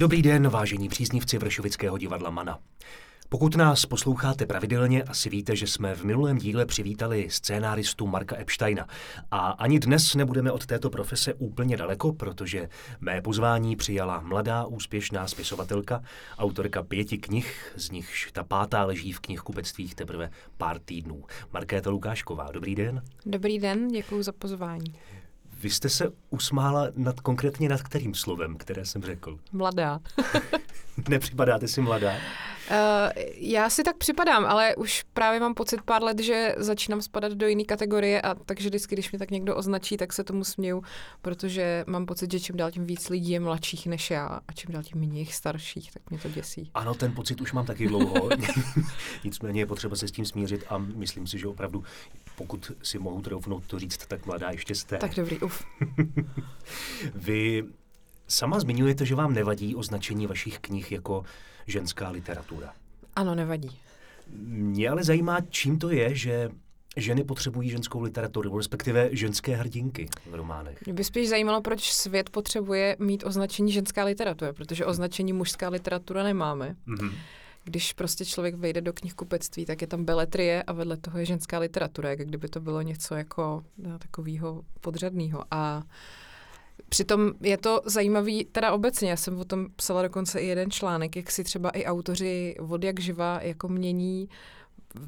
Dobrý den, vážení příznivci Vršovického divadla Mana. Pokud nás posloucháte pravidelně, asi víte, že jsme v minulém díle přivítali scénáristu Marka Epsteina. A ani dnes nebudeme od této profese úplně daleko, protože mé pozvání přijala mladá úspěšná spisovatelka, autorka pěti knih, z nichž ta pátá leží v knihkupectvích teprve pár týdnů. Markéta Lukášková, dobrý den. Dobrý den, děkuji za pozvání. Vy jste se usmála nad konkrétně nad kterým slovem, které jsem řekl? Mladá. Nepřipadáte si mladá? Uh, já si tak připadám, ale už právě mám pocit pár let, že začínám spadat do jiné kategorie a takže vždycky, když mě tak někdo označí, tak se tomu směju, protože mám pocit, že čím dál tím víc lidí je mladších než já a čím dál tím méně starších, tak mě to děsí. Ano, ten pocit už mám taky dlouho. Nicméně je potřeba se s tím smířit a myslím si, že opravdu, pokud si mohu troufnout to říct, tak mladá ještě jste. Tak dobrý, uf. Vy sama zmiňujete, že vám nevadí označení vašich knih jako ženská literatura. Ano, nevadí. Mě ale zajímá, čím to je, že ženy potřebují ženskou literaturu, respektive ženské hrdinky v románech. Mě by spíš zajímalo, proč svět potřebuje mít označení ženská literatura, protože označení mužská literatura nemáme. Mm-hmm. Když prostě člověk vejde do knihkupectví, tak je tam beletrie a vedle toho je ženská literatura, jak kdyby to bylo něco jako no, takového podřadného. A Přitom je to zajímavý, teda obecně, já jsem o tom psala dokonce i jeden článek, jak si třeba i autoři od jak živa jako mění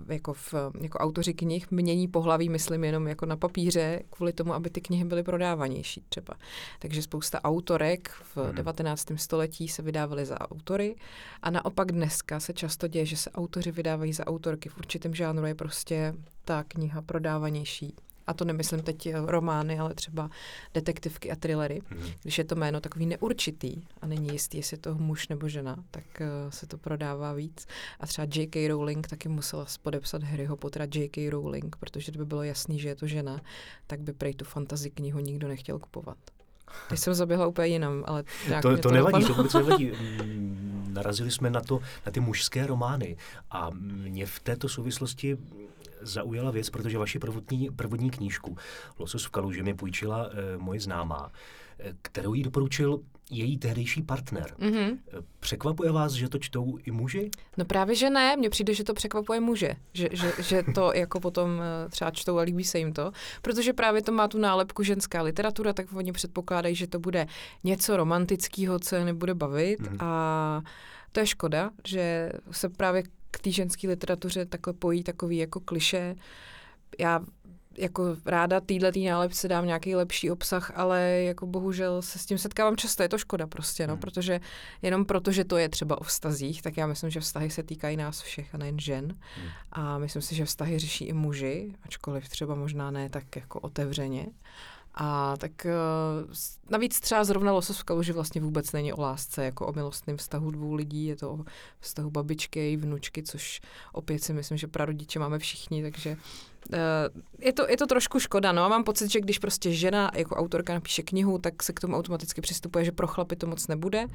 jako, v, jako autoři knih mění pohlaví, myslím jenom jako na papíře, kvůli tomu, aby ty knihy byly prodávanější třeba. Takže spousta autorek v hmm. 19. století se vydávaly za autory a naopak dneska se často děje, že se autoři vydávají za autorky. V určitém žánru je prostě ta kniha prodávanější a to nemyslím teď eh, romány, ale třeba detektivky a thrillery, mm-hmm. když je to jméno takový neurčitý a není jistý, jestli je to muž nebo žena, tak uh, se to prodává víc. A třeba J.K. Rowling taky musela podepsat Harryho Pottera J.K. Rowling, protože kdyby bylo jasný, že je to žena, tak by prej tu fantasy knihu nikdo nechtěl kupovat. Teď jsem zaběhla úplně jinam, ale to, to, to nevadí, to vůbec nevadí. Narazili jsme na to, na ty mužské romány a mě v této souvislosti zaujala věc, protože vaši prvotní, prvotní knížku Losos v kaluži mi půjčila e, moje známá, e, kterou jí doporučil její tehdejší partner. Mm-hmm. Překvapuje vás, že to čtou i muži? No právě, že ne. Mně přijde, že to překvapuje muže. Že, že, že to jako potom třeba čtou a líbí se jim to. Protože právě to má tu nálepku ženská literatura, tak oni předpokládají, že to bude něco romantického, co je nebude bavit. Mm-hmm. A to je škoda, že se právě k té ženské literatuře takhle pojí takový jako kliše. Já jako ráda týhle tý nálepce dám nějaký lepší obsah, ale jako bohužel se s tím setkávám často, je to škoda prostě, no, hmm. protože jenom proto, že to je třeba o vztazích, tak já myslím, že vztahy se týkají nás všech a nejen žen hmm. a myslím si, že vztahy řeší i muži, ačkoliv třeba možná ne tak jako otevřeně. A tak eh, navíc třeba zrovna Losos v kaluži vlastně vůbec není o lásce, jako o milostném vztahu dvou lidí, je to o vztahu babičky a vnučky, což opět si myslím, že prarodiče máme všichni, takže eh, je to, je to trošku škoda, no a mám pocit, že když prostě žena jako autorka napíše knihu, tak se k tomu automaticky přistupuje, že pro chlapy to moc nebude,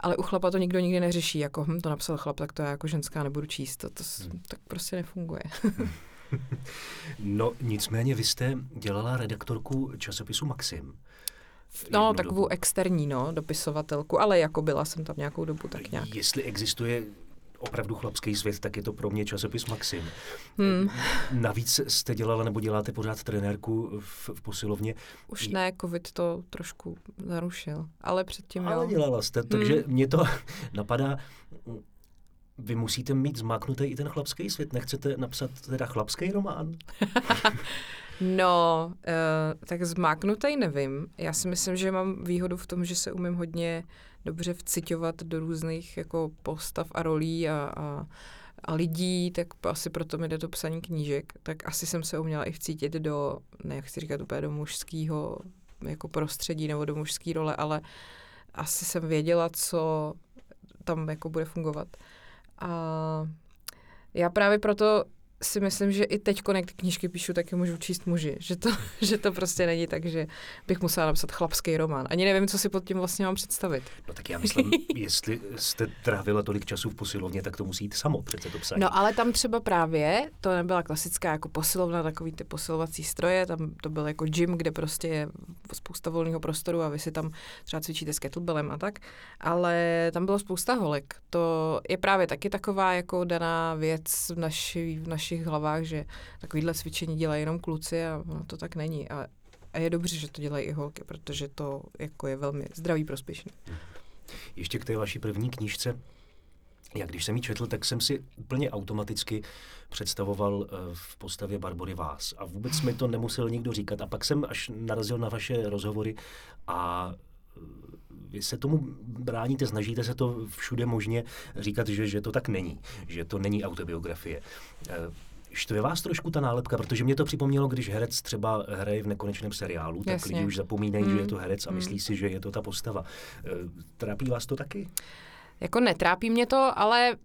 ale u chlapa to nikdo nikdy neřeší, jako hm, to napsal chlap, tak to já jako ženská nebudu číst, to, to hmm. tak prostě nefunguje. no nicméně vy jste dělala redaktorku časopisu Maxim. No, takovou dobu. externí, no, dopisovatelku, ale jako byla jsem tam nějakou dobu tak nějak. Jestli existuje opravdu chlapský svět, tak je to pro mě časopis Maxim. Hmm. Navíc jste dělala nebo děláte pořád trenérku v, v posilovně. Už ne, covid to trošku narušil, ale předtím Ale jo. dělala jste, takže hmm. mě to napadá, vy musíte mít zmáknutý i ten chlapský svět. Nechcete napsat teda chlapský román? no, uh, tak zmáknutý nevím. Já si myslím, že mám výhodu v tom, že se umím hodně dobře vcitovat do různých jako postav a rolí a, a, a lidí, tak asi proto mi jde to psaní knížek. Tak asi jsem se uměla i vcítit do, ne, jak říkat úplně do mužského jako prostředí nebo do mužské role, ale asi jsem věděla, co tam jako bude fungovat. A já právě proto si myslím, že i teď, jak ty knížky píšu, tak je můžu číst muži. Že to, že to prostě není tak, že bych musela napsat chlapský román. Ani nevím, co si pod tím vlastně mám představit. No tak já myslím, jestli jste trávila tolik času v posilovně, tak to musí jít samo přece to psání. No ale tam třeba právě, to nebyla klasická jako posilovna, takový ty posilovací stroje, tam to byl jako gym, kde prostě je spousta volného prostoru a vy si tam třeba cvičíte s kettlebellem a tak, ale tam bylo spousta holek. To je právě taky taková jako daná věc v, naši, v našich hlavách, že takovýhle cvičení dělají jenom kluci a no, to tak není. A, a je dobře, že to dělají i holky, protože to jako je velmi zdravý prospěšný. Ještě k té vaší první knížce. Já když jsem ji četl, tak jsem si úplně automaticky představoval eh, v postavě Barbory vás. A vůbec mi to nemusel nikdo říkat. A pak jsem až narazil na vaše rozhovory a vy se tomu bráníte, snažíte se to všude možně říkat, že, že to tak není, že to není autobiografie. Eh, štve vás trošku ta nálepka, protože mě to připomnělo, když herec třeba hraje v nekonečném seriálu, tak Jasně. lidi už zapomínají, mm. že je to herec a mm. myslí si, že je to ta postava. Trápí vás to taky? Jako netrápí mě to, ale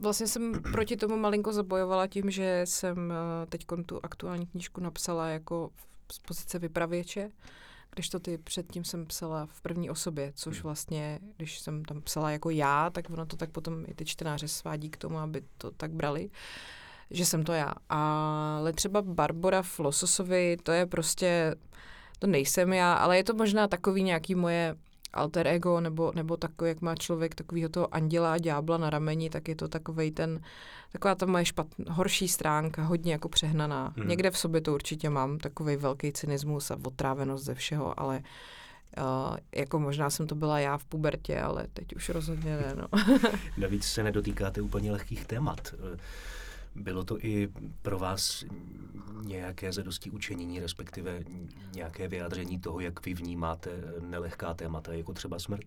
vlastně jsem proti tomu malinko zabojovala tím, že jsem teď tu aktuální knížku napsala jako z pozice vypravěče když to ty předtím jsem psala v první osobě, což hmm. vlastně, když jsem tam psala jako já, tak ono to tak potom i ty čtenáře svádí k tomu, aby to tak brali, že jsem to já. Ale třeba Barbara v Lososovi, to je prostě, to nejsem já, ale je to možná takový nějaký moje alter ego, nebo, nebo takový, jak má člověk takového toho anděla a ďábla na rameni, tak je to takový ten, taková ta moje špat, horší stránka, hodně jako přehnaná. Hmm. Někde v sobě to určitě mám, takový velký cynismus a otrávenost ze všeho, ale Uh, jako možná jsem to byla já v pubertě, ale teď už rozhodně ne. No. Navíc se nedotýkáte úplně lehkých témat. Bylo to i pro vás nějaké zadosti učení, respektive nějaké vyjádření toho, jak vy vnímáte nelehká témata, jako třeba smrt?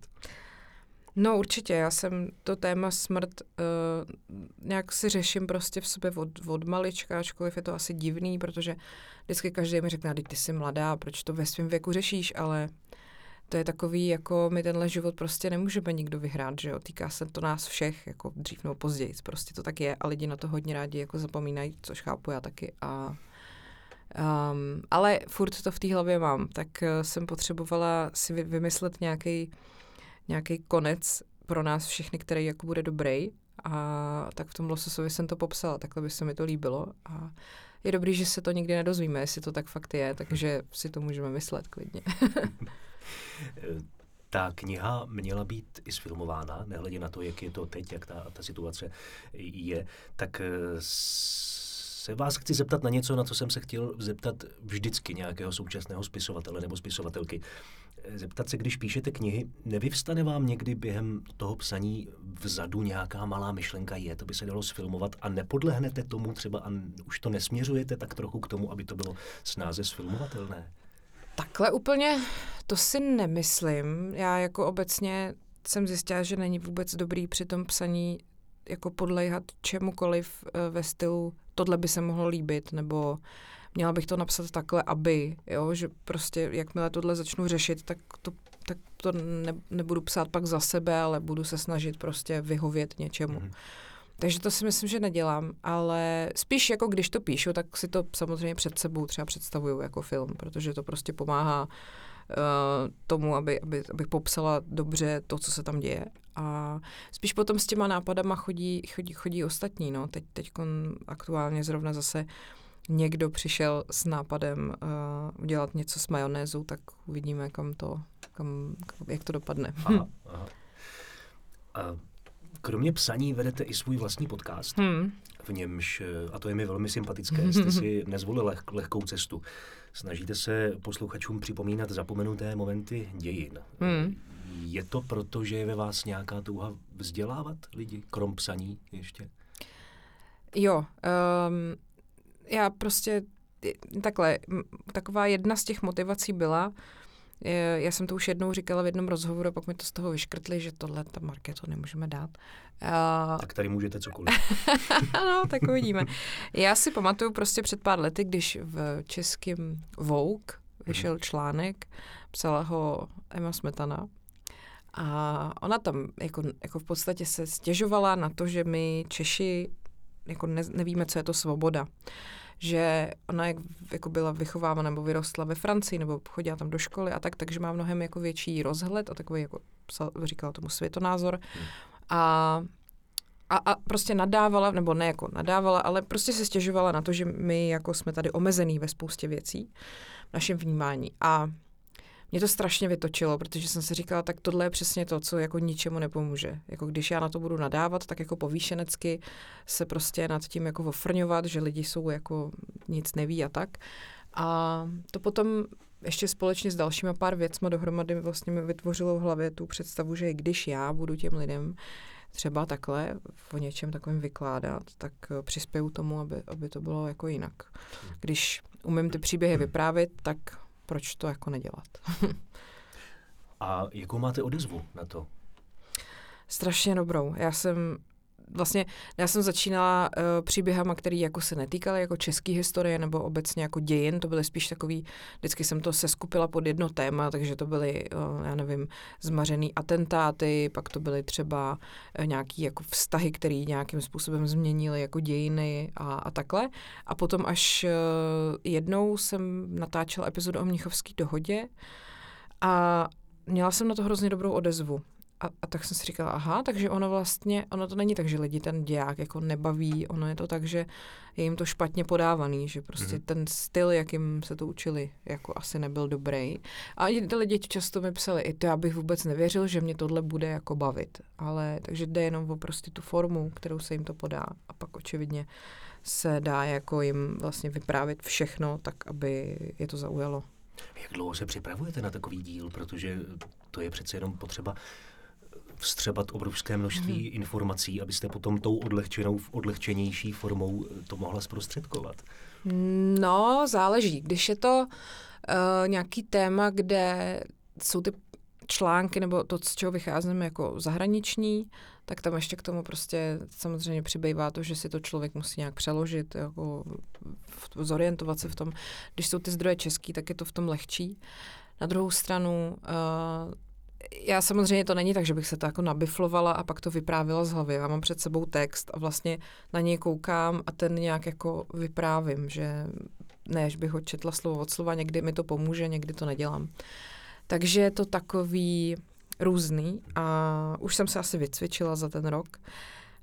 No určitě, já jsem to téma smrt uh, nějak si řeším prostě v sobě od, od malička, ačkoliv je to asi divný, protože vždycky každý mi řekne, ty jsi mladá, proč to ve svém věku řešíš, ale to je takový, jako my tenhle život prostě nemůžeme nikdo vyhrát, že jo, týká se to nás všech, jako dřív nebo později, prostě to tak je a lidi na to hodně rádi jako zapomínají, což chápu já taky a Um, ale furt to v té hlavě mám, tak uh, jsem potřebovala si vy, vymyslet nějaký nějaký konec pro nás všechny, který jako bude dobrý. A tak v tom lososovi jsem to popsala, takhle by se mi to líbilo. A je dobrý, že se to nikdy nedozvíme, jestli to tak fakt je, takže si to můžeme myslet klidně. ta kniha měla být i sfilmována, nehledě na to, jak je to teď, jak ta, ta situace je, tak eh, se vás chci zeptat na něco, na co jsem se chtěl zeptat vždycky nějakého současného spisovatele nebo spisovatelky. Zeptat se, když píšete knihy, nevyvstane vám někdy během toho psaní vzadu nějaká malá myšlenka je, to by se dalo sfilmovat a nepodlehnete tomu třeba a už to nesměřujete tak trochu k tomu, aby to bylo snáze sfilmovatelné? Takhle úplně to si nemyslím. Já jako obecně jsem zjistila, že není vůbec dobrý při tom psaní jako podléhat čemukoliv eh, ve stylu tohle by se mohlo líbit, nebo měla bych to napsat takhle, aby, jo, že prostě jakmile tohle začnu řešit, tak to, tak to ne, nebudu psát pak za sebe, ale budu se snažit prostě vyhovět něčemu. Mm-hmm. Takže to si myslím, že nedělám, ale spíš jako když to píšu, tak si to samozřejmě před sebou třeba představuju jako film, protože to prostě pomáhá uh, tomu, aby, aby, abych popsala dobře to, co se tam děje. A spíš potom s těma nápadama chodí, chodí, chodí ostatní. No. Teď, teď aktuálně zrovna zase někdo přišel s nápadem uh, udělat něco s majonézou, tak uvidíme, kam to, kam, jak to dopadne. Aha, aha. A Kromě psaní vedete i svůj vlastní podcast, hmm. v němž, a to je mi velmi sympatické, jste si nezvolili leh, lehkou cestu. Snažíte se posluchačům připomínat zapomenuté momenty dějin. Hmm. Je to proto, že je ve vás nějaká touha vzdělávat lidi, krom psaní ještě? Jo, um, já prostě takhle, taková jedna z těch motivací byla, já jsem to už jednou říkala v jednom rozhovoru, pak mi to z toho vyškrtli, že tohle ta marketo nemůžeme dát. Uh, tak tady můžete cokoliv. no, tak uvidíme. Já si pamatuju prostě před pár lety, když v českém Vogue vyšel hmm. článek, psala ho Emma Smetana, a ona tam jako, jako v podstatě se stěžovala na to, že my Češi jako ne, nevíme, co je to svoboda. Že ona jak, jako byla vychovávána nebo vyrostla ve Francii nebo chodila tam do školy a tak, takže má mnohem jako větší rozhled a takový, jako říkala tomu světonázor. Hmm. A a, a prostě nadávala, nebo ne jako nadávala, ale prostě se stěžovala na to, že my jako jsme tady omezený ve spoustě věcí v našem vnímání. A mě to strašně vytočilo, protože jsem si říkala, tak tohle je přesně to, co jako ničemu nepomůže. Jako když já na to budu nadávat, tak jako povýšenecky se prostě nad tím jako ofrňovat, že lidi jsou jako nic neví a tak. A to potom ještě společně s dalšíma pár věcmi dohromady vlastně mi vytvořilo v hlavě tu představu, že když já budu těm lidem třeba takhle o něčem takovém vykládat, tak eh, přispěju tomu, aby, aby to bylo jako jinak. Když umím ty příběhy vyprávět, tak proč to jako nedělat? A jakou máte odezvu na to? Strašně dobrou. Já jsem vlastně já jsem začínala uh, příběhama, který jako se netýkaly jako český historie nebo obecně jako dějin, to byly spíš takový, vždycky jsem to seskupila pod jedno téma, takže to byly, uh, já nevím, zmařený atentáty, pak to byly třeba uh, nějaký jako vztahy, které nějakým způsobem změnily jako dějiny a, a takhle. A potom až uh, jednou jsem natáčela epizodu o Mnichovské dohodě a měla jsem na to hrozně dobrou odezvu. A, a tak jsem si říkala, aha, takže ono vlastně, ono to není tak, že lidi ten děják jako nebaví, ono je to tak, že je jim to špatně podávaný, že prostě mm-hmm. ten styl, jakým se to učili, jako asi nebyl dobrý. A ty lidi často mi psali, i to já bych vůbec nevěřil, že mě tohle bude jako bavit. Ale takže jde jenom o prostě tu formu, kterou se jim to podá. A pak očividně se dá jako jim vlastně vyprávět všechno, tak aby je to zaujalo. Jak dlouho se připravujete na takový díl, protože to je přece jenom potřeba vstřebat obrovské množství hmm. informací, abyste potom tou odlehčenou, odlehčenější formou to mohla zprostředkovat? No, záleží. Když je to uh, nějaký téma, kde jsou ty články nebo to, z čeho vycházíme jako zahraniční, tak tam ještě k tomu prostě samozřejmě přibývá to, že si to člověk musí nějak přeložit, jako zorientovat se v tom. Když jsou ty zdroje český, tak je to v tom lehčí. Na druhou stranu uh, já samozřejmě to není tak, že bych se to jako nabiflovala a pak to vyprávila z hlavy. Já mám před sebou text a vlastně na něj koukám a ten nějak jako vyprávím, že ne, bych ho četla slovo od slova, někdy mi to pomůže, někdy to nedělám. Takže je to takový různý a už jsem se asi vycvičila za ten rok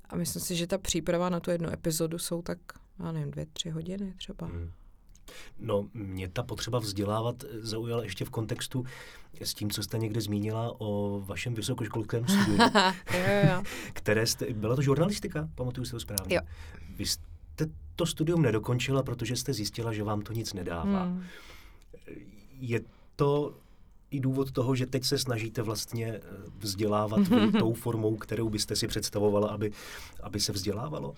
a myslím si, že ta příprava na tu jednu epizodu jsou tak, já nevím, dvě, tři hodiny třeba. Hmm. No, mě ta potřeba vzdělávat zaujala ještě v kontextu s tím, co jste někde zmínila o vašem vysokoškolském studiu. jo, jo. které jste, byla to žurnalistika, pamatuju si to správně. Jo. Vy jste to studium nedokončila, protože jste zjistila, že vám to nic nedává. Hmm. Je to i důvod toho, že teď se snažíte vlastně eh, vzdělávat tou formou, kterou byste si představovala, aby, aby se vzdělávalo?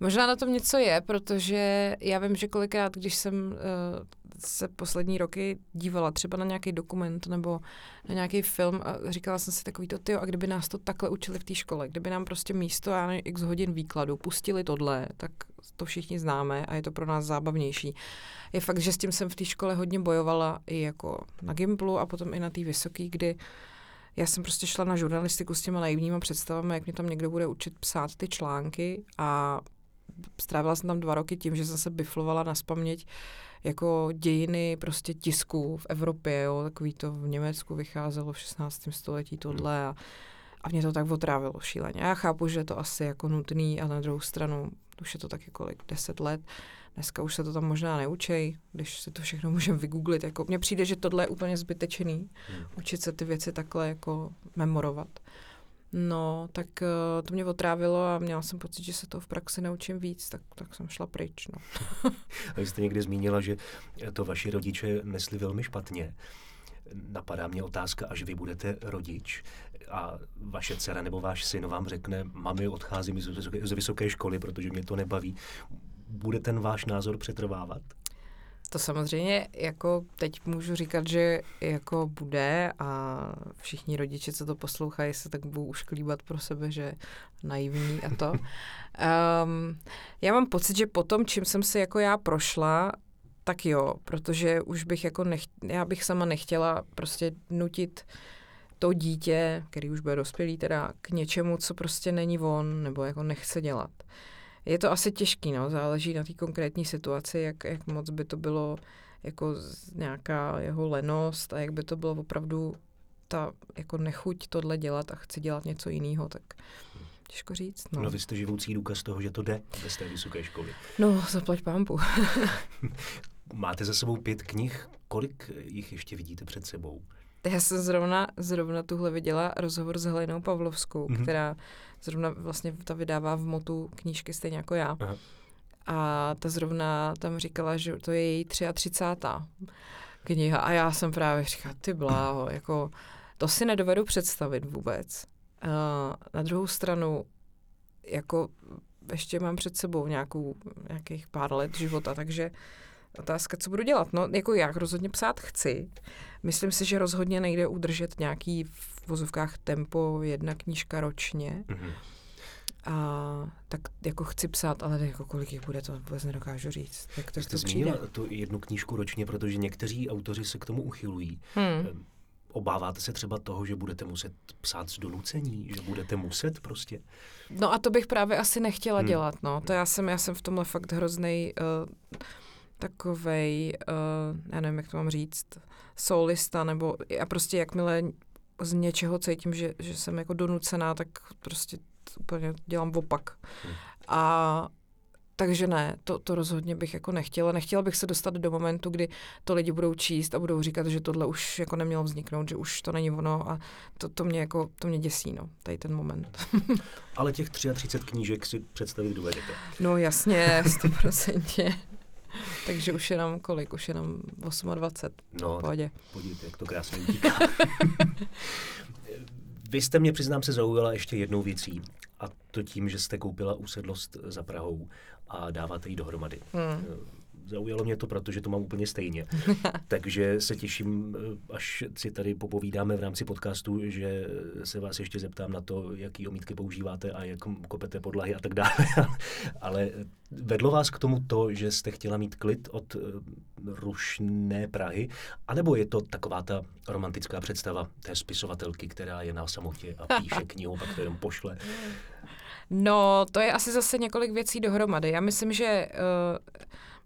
Možná na tom něco je, protože já vím, že kolikrát, když jsem uh, se poslední roky dívala třeba na nějaký dokument nebo na nějaký film a říkala jsem si takový to, tyjo, a kdyby nás to takhle učili v té škole, kdyby nám prostě místo, já nevím, x hodin výkladu pustili tohle, tak to všichni známe a je to pro nás zábavnější. Je fakt, že s tím jsem v té škole hodně bojovala i jako na Gimplu a potom i na té vysoké, kdy já jsem prostě šla na žurnalistiku s těma naivníma představami, jak mě tam někdo bude učit psát ty články a strávila jsem tam dva roky tím, že jsem se biflovala na spaměť jako dějiny prostě tisku v Evropě, jo, takový to v Německu vycházelo v 16. století tohle a, a mě to tak otrávilo šíleně. Já chápu, že je to asi jako nutný a na druhou stranu už je to taky kolik, deset let, dneska už se to tam možná neučej, když se to všechno můžeme vygooglit. Jako, mně přijde, že tohle je úplně zbytečný, hmm. učit se ty věci takhle jako memorovat. No, tak uh, to mě otrávilo a měla jsem pocit, že se to v praxi naučím víc, tak, tak jsem šla pryč. No. a vy jste někdy zmínila, že to vaši rodiče nesli velmi špatně. Napadá mě otázka, až vy budete rodič a vaše dcera nebo váš syn vám řekne, mami, odcházím z vysoké, z vysoké školy, protože mě to nebaví. Bude ten váš názor přetrvávat? To samozřejmě jako teď můžu říkat, že jako bude a všichni rodiče, co to poslouchají, se tak budou ušklíbat pro sebe, že naivní a to. Um, já mám pocit, že po tom, čím jsem si jako já prošla, tak jo, protože už bych jako nech, já bych sama nechtěla prostě nutit to dítě, který už bude dospělý teda, k něčemu, co prostě není on, nebo jako nechce dělat. Je to asi těžký, no, záleží na té konkrétní situaci, jak, jak moc by to bylo jako nějaká jeho lenost a jak by to bylo opravdu ta jako nechuť tohle dělat a chci dělat něco jiného, tak těžko říct. No. no vy jste živoucí důkaz toho, že to jde bez té vysoké školy. No, zaplať pámpu. Máte za sebou pět knih, kolik jich ještě vidíte před sebou? Já jsem zrovna, zrovna tuhle viděla rozhovor s Helenou Pavlovskou, mm-hmm. která zrovna vlastně ta vydává v motu knížky stejně jako já. Aha. A ta zrovna tam říkala, že to je její 33. kniha. A já jsem právě říkala, ty bláho, jako to si nedovedu představit vůbec. A na druhou stranu, jako ještě mám před sebou nějakou, nějakých pár let života, takže otázka, co budu dělat. No, jako jak rozhodně psát chci. Myslím si, že rozhodně nejde udržet nějaký v vozovkách tempo, jedna knížka ročně. Mm-hmm. A tak jako chci psát, ale jako kolik jich bude, to vůbec nedokážu říct. Jak to, Jste to přijde? tu jednu knížku ročně, protože někteří autoři se k tomu uchylují. Hmm. Obáváte se třeba toho, že budete muset psát z donucení, že budete muset prostě? No a to bych právě asi nechtěla hmm. dělat, no. To já jsem, já jsem v tomhle fakt hroznej uh, takovej, uh, já nevím, jak to mám říct, solista, nebo já prostě jakmile z něčeho cítím, že, že jsem jako donucená, tak prostě úplně dělám opak. Hmm. A takže ne, to, to rozhodně bych jako nechtěla. Nechtěla bych se dostat do momentu, kdy to lidi budou číst a budou říkat, že tohle už jako nemělo vzniknout, že už to není ono a to, to mě jako, to mě děsí, no, tady ten moment. Ale těch 33 knížek si představit dovedete. No jasně, 100%. Takže už je nám kolik? Už je nám 28. No, pohodě. podívejte, jak to krásně utíká. Vy jste mě, přiznám se, zaujala ještě jednou věcí. A to tím, že jste koupila usedlost za Prahou a dáváte ji dohromady. Hmm. Zaujalo mě to, protože to mám úplně stejně. Takže se těším, až si tady popovídáme v rámci podcastu, že se vás ještě zeptám na to, jaký omítky používáte a jak kopete podlahy a tak dále. Ale vedlo vás k tomu to, že jste chtěla mít klid od eh, rušné Prahy, anebo je to taková ta romantická představa té spisovatelky, která je na samotě a píše knihu, pak to jenom pošle? No, to je asi zase několik věcí dohromady. Já myslím, že uh,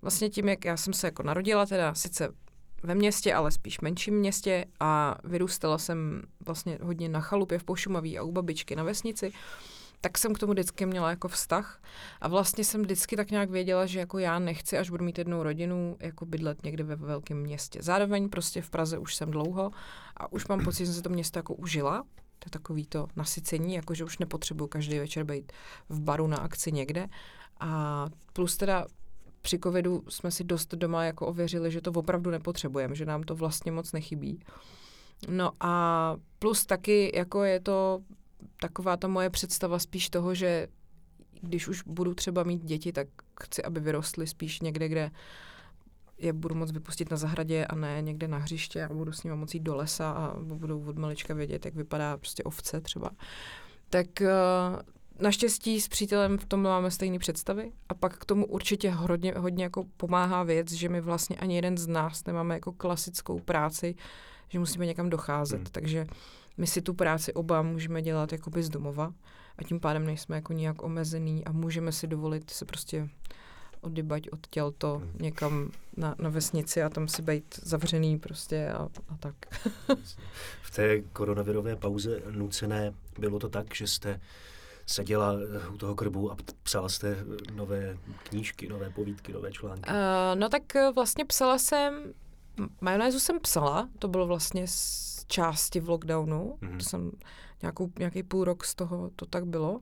vlastně tím, jak já jsem se jako narodila, teda sice ve městě, ale spíš menším městě a vyrůstala jsem vlastně hodně na chalupě v Pošumaví a u babičky na vesnici, tak jsem k tomu vždycky měla jako vztah a vlastně jsem vždycky tak nějak věděla, že jako já nechci, až budu mít jednou rodinu, jako bydlet někde ve velkém městě. Zároveň prostě v Praze už jsem dlouho a už mám pocit, že jsem se to město jako užila, to je takový to nasycení, jako že už nepotřebuju každý večer být v baru na akci někde. A plus teda při covidu jsme si dost doma jako ověřili, že to opravdu nepotřebujeme, že nám to vlastně moc nechybí. No a plus taky jako je to taková ta moje představa spíš toho, že když už budu třeba mít děti, tak chci, aby vyrostly spíš někde, kde je budu moct vypustit na zahradě a ne někde na hřiště a budu s nimi moci jít do lesa a budou od malička vědět, jak vypadá prostě ovce třeba. Tak eh, Naštěstí s přítelem v tom máme stejné představy a pak k tomu určitě hodně, hodně jako pomáhá věc, že my vlastně ani jeden z nás nemáme jako klasickou práci, že musíme někam docházet, hmm. takže my si tu práci oba můžeme dělat jakoby z domova a tím pádem nejsme jako nějak omezený a můžeme si dovolit se prostě odybať od tělto hmm. někam na, na vesnici a tam si být zavřený prostě a, a tak. v té koronavirové pauze nucené bylo to tak, že jste seděla u toho krbu a psala jste nové knížky, nové povídky, nové články? Uh, no tak eh, vlastně psala jsem, majonézu jsem psala, to bylo vlastně z části v lockdownu, mm-hmm. to jsem nějakou, nějaký půl rok z toho to tak bylo. Uh,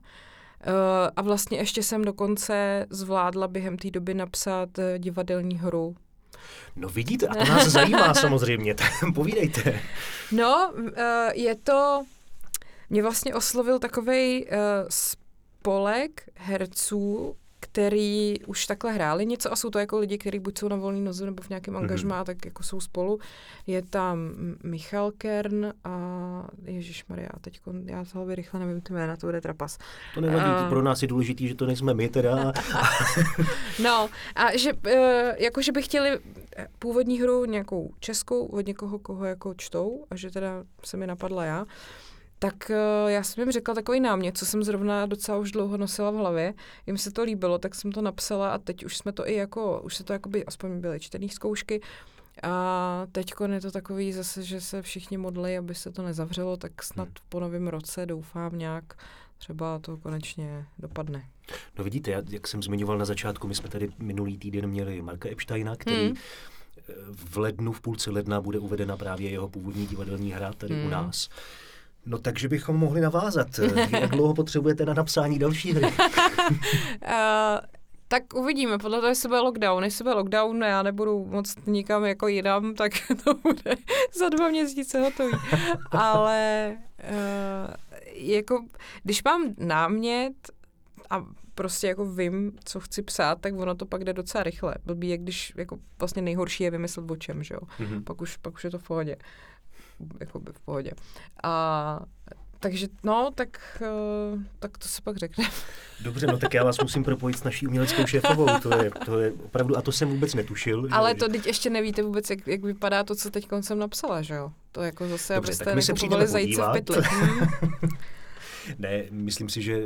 a vlastně ještě jsem dokonce zvládla během té doby napsat divadelní hru. No vidíte, a to nás zajímá samozřejmě, tak povídejte. No, uh, je to mě vlastně oslovil takový uh, eh, spolek herců, který už takhle hráli něco a jsou to jako lidi, kteří buď jsou na volný noze nebo v nějakém mm-hmm. angažmá, tak jako jsou spolu. Je tam Michal Kern a Ježíš Maria, teď já z hlavy rychle nevím ty jména, to bude trapas. To nevadí, uh, pro nás je důležitý, že to nejsme my teda. no a že, uh, jako že by chtěli původní hru nějakou českou od někoho, koho jako čtou a že teda se mi napadla já. Tak uh, já jsem jim řekla takový námět, co jsem zrovna docela už dlouho nosila v hlavě. Jim se to líbilo, tak jsem to napsala a teď už jsme to i jako, už se to jako by, aspoň byly čtený zkoušky, a teď je to takový zase, že se všichni modlí, aby se to nezavřelo, tak snad hmm. po novém roce doufám nějak třeba to konečně dopadne. No vidíte, já, jak jsem zmiňoval na začátku, my jsme tady minulý týden měli Marka Epsteina, který hmm. v lednu, v půlce ledna bude uvedena právě jeho původní divadelní hra tady hmm. u nás. No takže bychom mohli navázat. Jak dlouho potřebujete na napsání další hry? uh, tak uvidíme, podle toho, jestli bude lockdown. Jestli bude lockdown já nebudu moc nikam jako jinam, tak to bude za dva měsíce hotový. Ale uh, jako, když mám námět a prostě jako vím, co chci psát, tak ono to pak jde docela rychle. Blbý je, když jako vlastně nejhorší je vymyslet o čem, že jo. Mm-hmm. Pak, už, pak už je to v pohodě. Jako by v pohodě. A takže no, tak, uh, tak to se pak řekne. Dobře, no tak já vás musím propojit s naší uměleckou šéfovou, to je, to je opravdu, a to jsem vůbec netušil. Ale že... to teď ještě nevíte vůbec, jak, jak vypadá to, co teď jsem napsala, že jo? To jako zase, Dobře, abyste přijdeme zajíce v pytli. ne, myslím si, že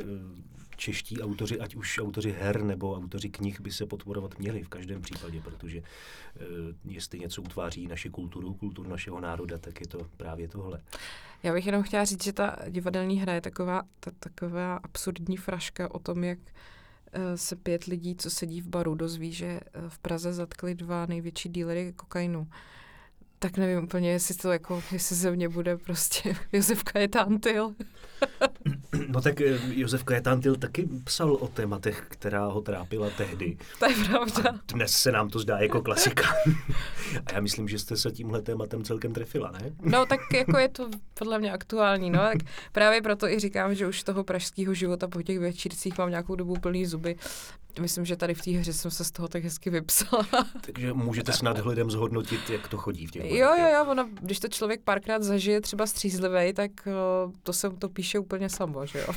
čeští autoři, ať už autoři her nebo autoři knih, by se podporovat měli v každém případě, protože uh, jestli něco utváří naši kulturu, kulturu našeho národa, tak je to právě tohle. Já bych jenom chtěla říct, že ta divadelní hra je taková, ta, taková absurdní fraška o tom, jak eh, se pět lidí, co sedí v baru, dozví, že eh, v Praze zatkli dva největší dílery kokainu tak nevím úplně, jestli to jako, jestli ze mě bude prostě Josef Kajetántil. No tak eh, Josef Kajetántil taky psal o tématech, která ho trápila tehdy. To je pravda. A dnes se nám to zdá jako klasika. A já myslím, že jste se tímhle tématem celkem trefila, ne? No tak jako je to podle mě aktuální, no. Tak právě proto i říkám, že už toho pražského života po těch večírcích mám nějakou dobu plný zuby. Myslím, že tady v té hře jsem se z toho tak hezky vypsala. Takže můžete s nadhledem zhodnotit, jak to chodí v těch Jo, jo, jo, ono, když to člověk párkrát zažije třeba střízlivej, tak uh, to se to píše úplně samo, že jo.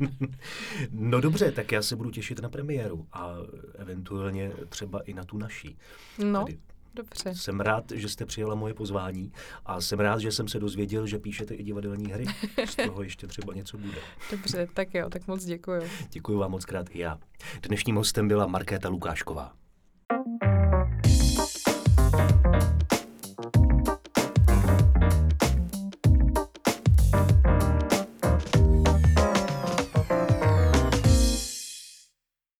no dobře, tak já se budu těšit na premiéru a eventuálně třeba i na tu naší. No. Tedy Dobře. Jsem rád, že jste přijala moje pozvání a jsem rád, že jsem se dozvěděl, že píšete i divadelní hry. Z toho ještě třeba něco bude. Dobře, tak jo, tak moc děkuji. Děkuji vám moc krát i já. Dnešním hostem byla Markéta Lukášková. thank you